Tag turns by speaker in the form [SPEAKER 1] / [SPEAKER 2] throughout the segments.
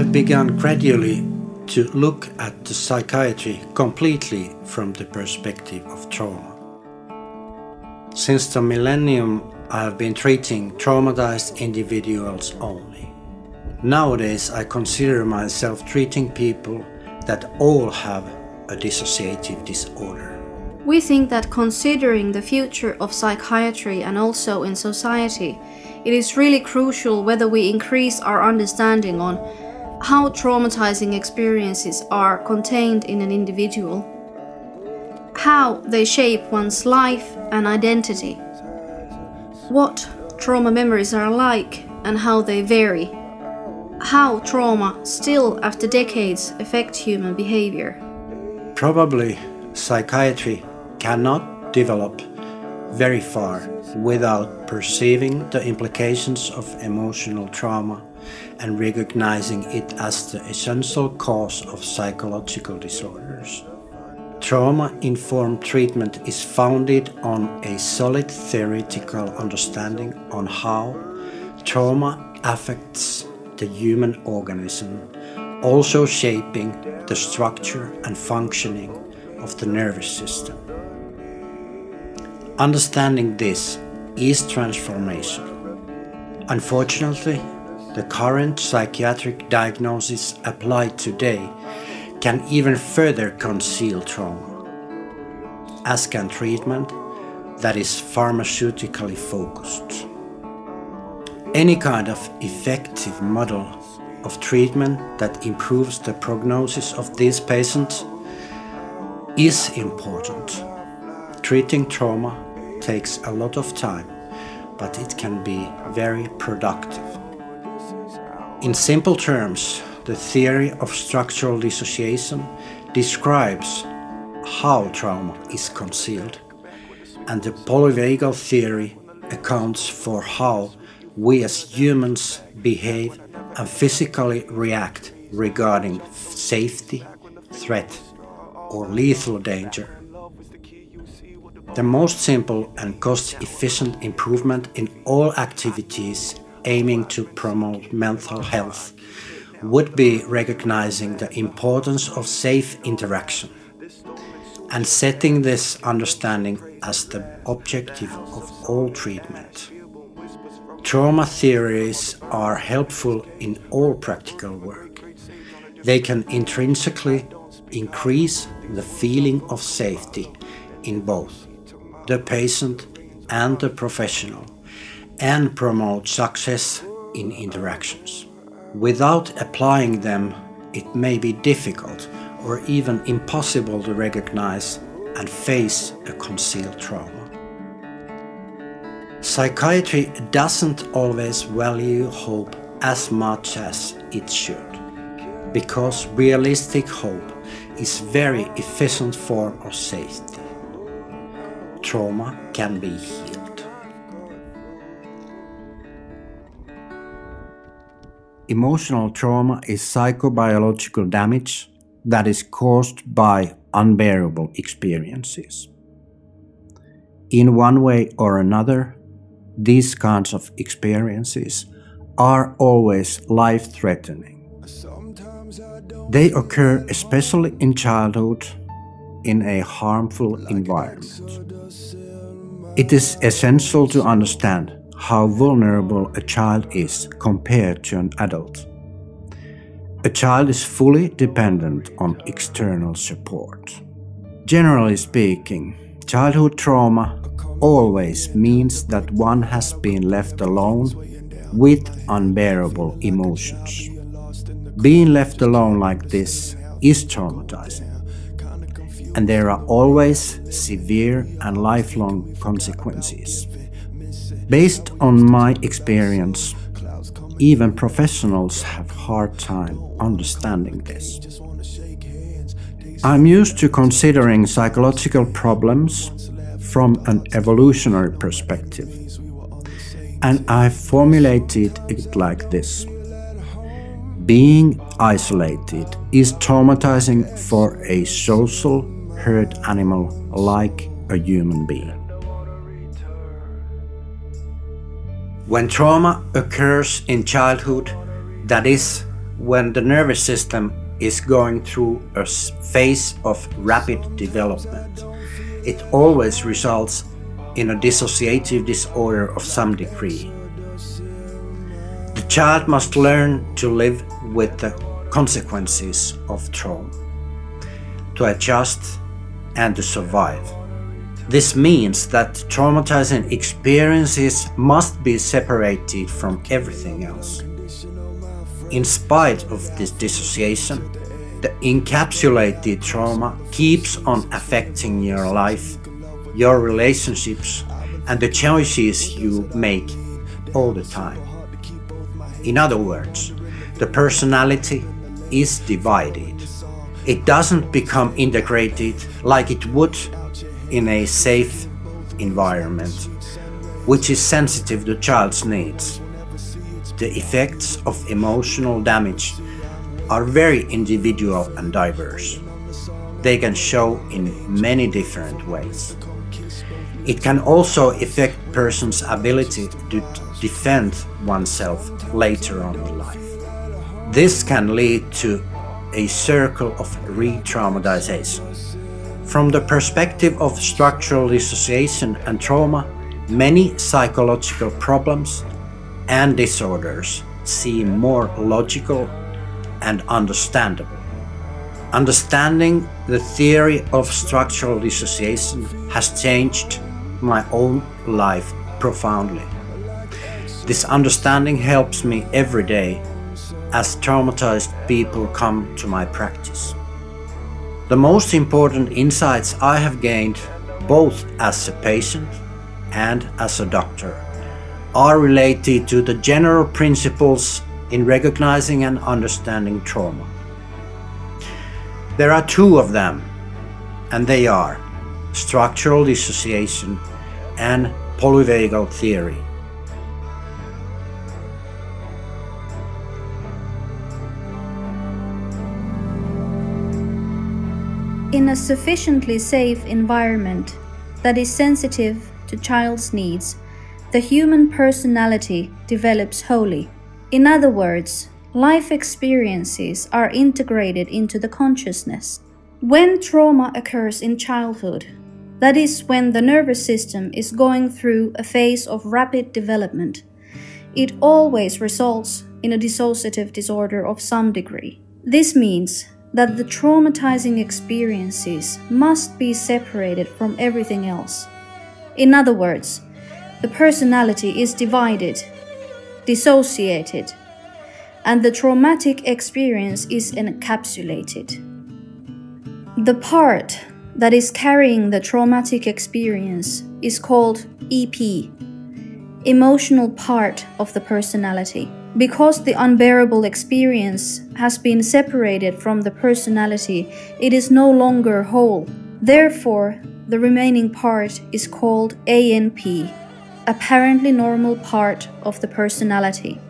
[SPEAKER 1] I've begun gradually to look at the psychiatry completely from the perspective of trauma. Since the millennium, I have been treating traumatized individuals only. Nowadays, I consider myself treating people that all have a dissociative disorder.
[SPEAKER 2] We think that considering the future of psychiatry and also in society, it is really crucial whether we increase our understanding on how traumatizing experiences are contained in an individual, how they shape one's life and identity, what trauma memories are like and how they vary, how trauma still after decades affect human behavior.
[SPEAKER 1] Probably psychiatry cannot develop very far without perceiving the implications of emotional trauma and recognizing it as the essential cause of psychological disorders. Trauma informed treatment is founded on a solid theoretical understanding on how trauma affects the human organism, also shaping the structure and functioning of the nervous system. Understanding this is transformation. Unfortunately, the current psychiatric diagnosis applied today can even further conceal trauma, as can treatment that is pharmaceutically focused. Any kind of effective model of treatment that improves the prognosis of these patients is important. Treating trauma takes a lot of time, but it can be very productive. In simple terms, the theory of structural dissociation describes how trauma is concealed, and the polyvagal theory accounts for how we as humans behave and physically react regarding safety, threat, or lethal danger. The most simple and cost efficient improvement in all activities aiming to promote mental health would be recognizing the importance of safe interaction and setting this understanding as the objective of all treatment. Trauma theories are helpful in all practical work. They can intrinsically increase the feeling of safety in both the patient and the professional and promote success in interactions. Without applying them, it may be difficult or even impossible to recognize and face a concealed trauma. Psychiatry doesn't always value hope as much as it should, because realistic hope is very efficient form of safety. Trauma can be healed. Emotional trauma is psychobiological damage that is caused by unbearable experiences. In one way or another, these kinds of experiences are always life threatening. They occur especially in childhood in a harmful environment. It is essential to understand how vulnerable a child is compared to an adult. A child is fully dependent on external support. Generally speaking, childhood trauma always means that one has been left alone with unbearable emotions. Being left alone like this is traumatizing, and there are always severe and lifelong consequences. Based on my experience, even professionals have hard time understanding this. I'm used to considering psychological problems from an evolutionary perspective, and I've formulated it like this. Being isolated is traumatizing for a social herd animal like a human being. When trauma occurs in childhood, that is, when the nervous system is going through a phase of rapid development. It always results in a dissociative disorder of some degree. The child must learn to live with the consequences of trauma, to adjust and to survive. This means that traumatizing experiences must be separated from everything else. In spite of this dissociation, the encapsulated trauma keeps on affecting your life, your relationships, and the choices you make all the time. In other words, the personality is divided. It doesn't become integrated like it would in a safe environment, which is sensitive to child's needs. The effects of emotional damage are very individual and diverse. They can show in many different ways. It can also affect person's ability to defend oneself later on in life. This can lead to a circle of re-traumatization. From the perspective of structural dissociation and trauma, many psychological problems and disorders seem more logical and understandable. Understanding the theory of structural dissociation has changed my own life profoundly. This understanding helps me every day as traumatized people come to my practice. The most important insights I have gained, both as a patient and as a doctor, are related to the general principles in recognizing and understanding trauma. There are two of them, and they are structural dissociation and polyvagal theory.
[SPEAKER 2] In a sufficiently safe environment that is sensitive to child's needs, the human personality develops wholly. In other words, life experiences are integrated into the consciousness. When trauma occurs in childhood, that is when the nervous system is going through a phase of rapid development, it always results in a dissociative disorder of some degree. This means that the traumatizing experiences must be separated from everything else. In other words, the personality is divided, dissociated, and the traumatic experience is encapsulated. The part that is carrying the traumatic experience is called EP, emotional part of the personality. Because the unbearable experience has been separated from the personality, it is no longer whole. Therefore, the remaining part is called ANP, apparently normal part of the personality.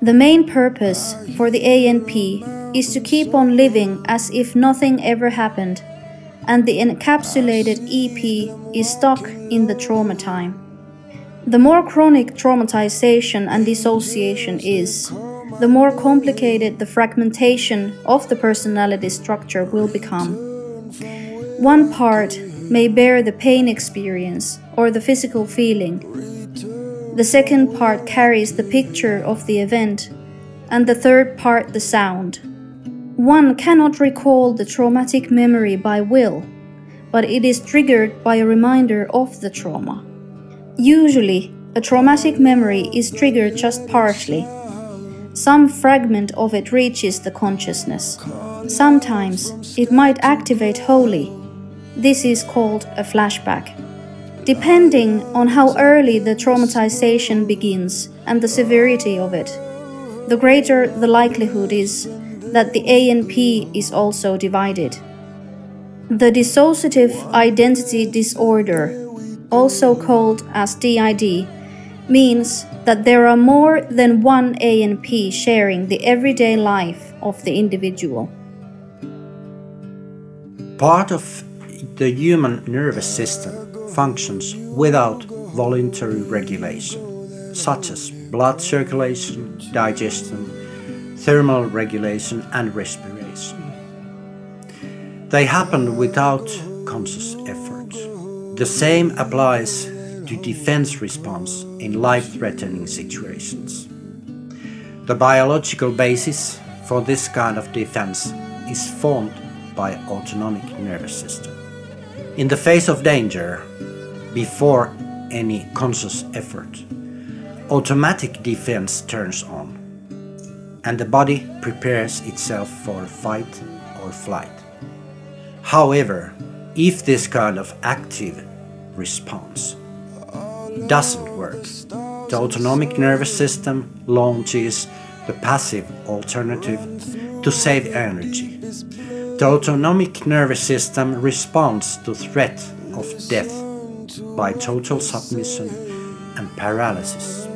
[SPEAKER 2] The main purpose for the ANP is to keep on living as if nothing ever happened, and the encapsulated EP is stuck in the trauma time. The more chronic traumatization and dissociation is, the more complicated the fragmentation of the personality structure will become. One part may bear the pain experience or the physical feeling. The second part carries the picture of the event, and the third part the sound. One cannot recall the traumatic memory by will, but it is triggered by a reminder of the trauma. Usually, a traumatic memory is triggered just partially. Some fragment of it reaches the consciousness. Sometimes it might activate wholly. This is called a flashback. Depending on how early the traumatization begins and the severity of it, the greater the likelihood is that the ANP is also divided. The dissociative identity disorder also called as DID, means that there are more than one ANP sharing the everyday life of the individual.
[SPEAKER 1] Part of the human nervous system functions without voluntary regulation, such as blood circulation, digestion, thermal regulation, and respiration. They happen without conscious effort. The same applies to defense response in life-threatening situations. The biological basis for this kind of defense is formed by autonomic nervous system. In the face of danger, before any conscious effort, automatic defense turns on and the body prepares itself for fight or flight. However, if this kind of active response doesn't work, the autonomic nervous system launches the passive alternative to save energy. The autonomic nervous system responds to threat of death by total submission and paralysis.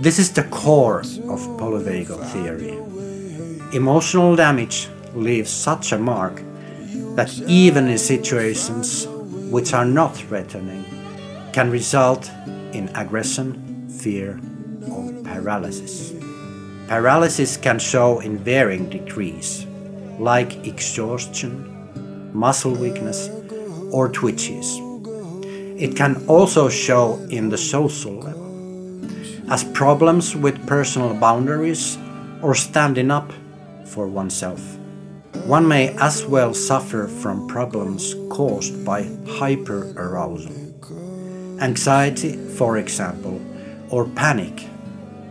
[SPEAKER 1] This is the core of polyvagal theory. Emotional damage leaves such a mark that even in situations which are not threatening can result in aggression, fear, or paralysis. Paralysis can show in varying degrees, like exhaustion, muscle weakness, or twitches. It can also show in the social level, as problems with personal boundaries or standing up for oneself. One may as well suffer from problems caused by hyperarousal, anxiety, for example, or panic,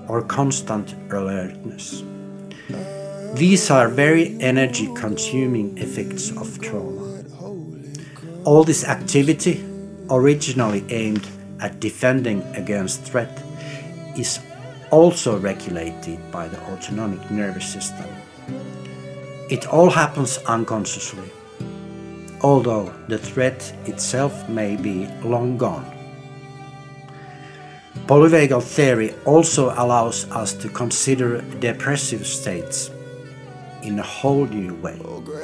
[SPEAKER 1] or constant alertness. These are very energy consuming effects of trauma. All this activity, originally aimed at defending against threat, is also regulated by the autonomic nervous system. It all happens unconsciously, although the threat itself may be long gone. Polyvagal theory also allows us to consider depressive states in a whole new way.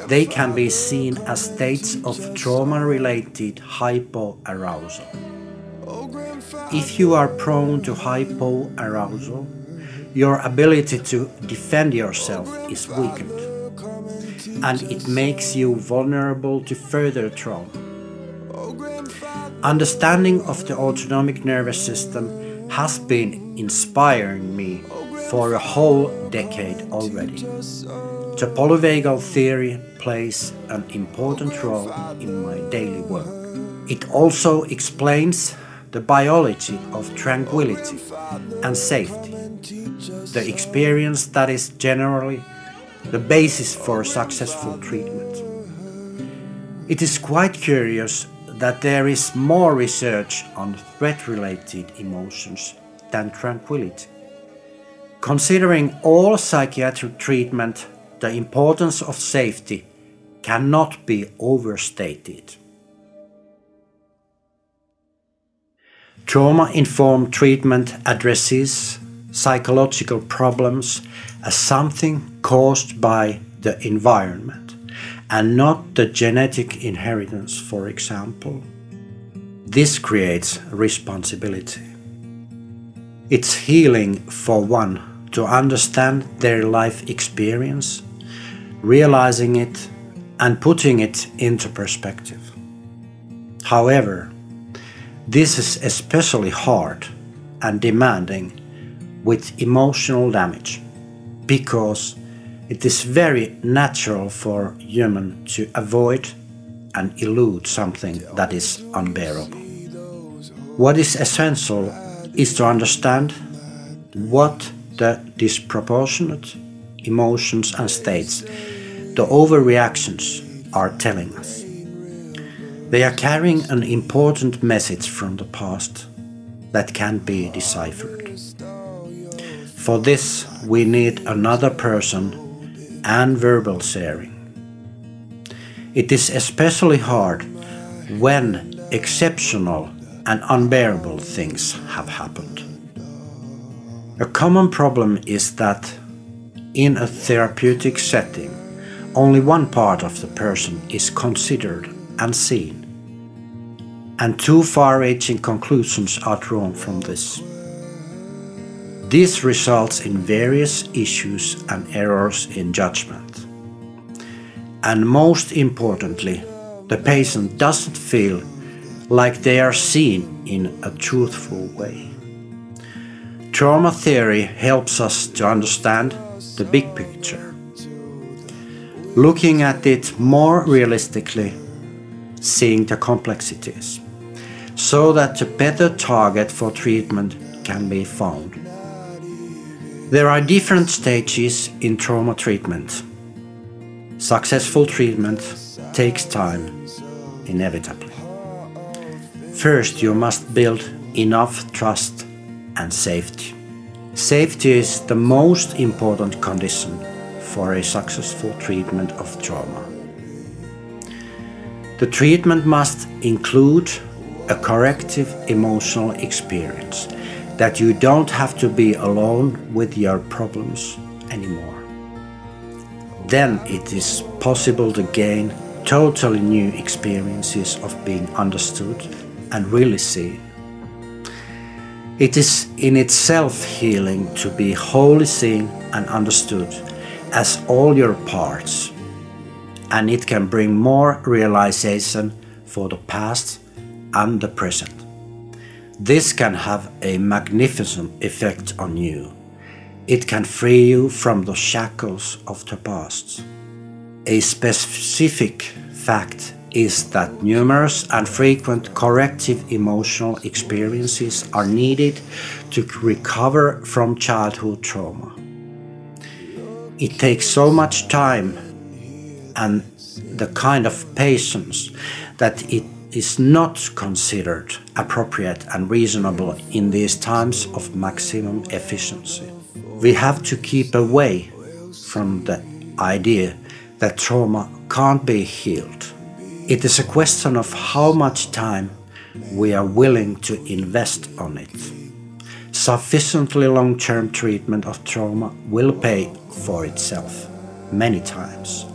[SPEAKER 1] They can be seen as states of trauma related hypoarousal. If you are prone to hypoarousal, your ability to defend yourself is weakened, and it makes you vulnerable to further trauma. Understanding of the autonomic nervous system has been inspiring me for a whole decade already. The polyvagal theory plays an important role in my daily work. It also explains the biology of tranquility and safety, the experience that is generally the basis for successful treatment. It is quite curious that there is more research on threat related emotions than tranquility. Considering all psychiatric treatment, the importance of safety cannot be overstated. Trauma informed treatment addresses psychological problems as something caused by the environment and not the genetic inheritance, for example. This creates responsibility. It's healing for one to understand their life experience, realizing it, and putting it into perspective. However, this is especially hard and demanding with emotional damage because it is very natural for human to avoid and elude something that is unbearable. What is essential is to understand what the disproportionate emotions and states, the overreactions, are telling us. They are carrying an important message from the past that can be deciphered. For this, we need another person and verbal sharing. It is especially hard when exceptional and unbearable things have happened. A common problem is that in a therapeutic setting, only one part of the person is considered and seen and two far reaching conclusions are drawn from this. This results in various issues and errors in judgment. And most importantly, the patient doesn't feel like they are seen in a truthful way. Trauma theory helps us to understand the big picture. Looking at it more realistically, seeing the complexities, so that a better target for treatment can be found. There are different stages in trauma treatment. Successful treatment takes time, inevitably. First, you must build enough trust and safety. Safety is the most important condition for a successful treatment of trauma. The treatment must include a corrective emotional experience that you don't have to be alone with your problems anymore. Then it is possible to gain totally new experiences of being understood and really seen. It is in itself healing to be wholly seen and understood as all your parts, and it can bring more realization for the past and the present. This can have a magnificent effect on you. It can free you from the shackles of the past. A specific fact is that numerous and frequent corrective emotional experiences are needed to recover from childhood trauma. It takes so much time and the kind of patience that it is not considered appropriate and reasonable in these times of maximum efficiency. We have to keep away from the idea that trauma can't be healed. It is a question of how much time we are willing to invest on it. Sufficiently long term treatment of trauma will pay for itself many times,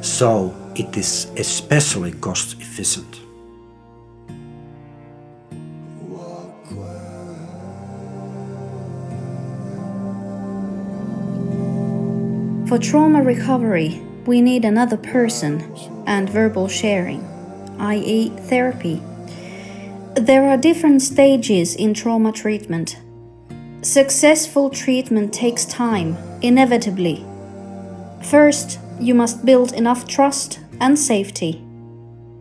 [SPEAKER 1] so it is especially cost efficient.
[SPEAKER 2] For trauma recovery, we need another person and verbal sharing, i.e., therapy. There are different stages in trauma treatment. Successful treatment takes time, inevitably. First, you must build enough trust and safety.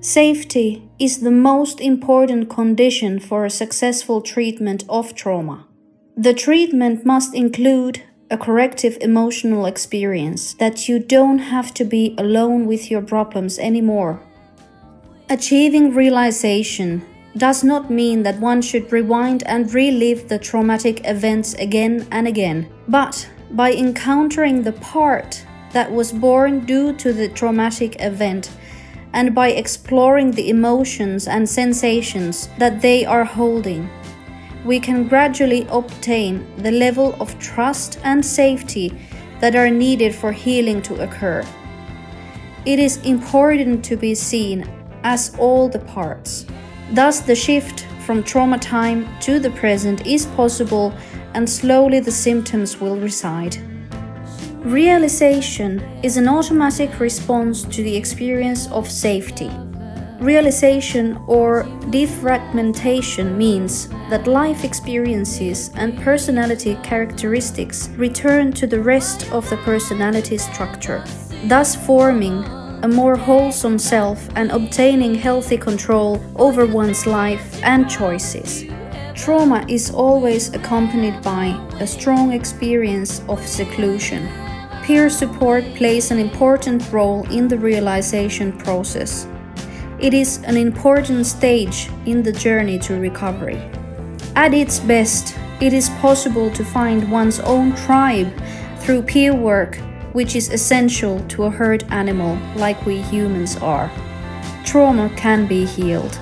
[SPEAKER 2] Safety is the most important condition for a successful treatment of trauma. The treatment must include a corrective emotional experience that you don't have to be alone with your problems anymore. Achieving realization does not mean that one should rewind and relive the traumatic events again and again, but by encountering the part that was born due to the traumatic event and by exploring the emotions and sensations that they are holding we can gradually obtain the level of trust and safety that are needed for healing to occur. It is important to be seen as all the parts. Thus, the shift from trauma time to the present is possible, and slowly the symptoms will reside. Realization is an automatic response to the experience of safety. Realization or defragmentation means that life experiences and personality characteristics return to the rest of the personality structure, thus forming a more wholesome self and obtaining healthy control over one's life and choices. Trauma is always accompanied by a strong experience of seclusion. Peer support plays an important role in the realization process. It is an important stage in the journey to recovery. At its best, it is possible to find one's own tribe through peer work, which is essential to a herd animal like we humans are. Trauma can be healed.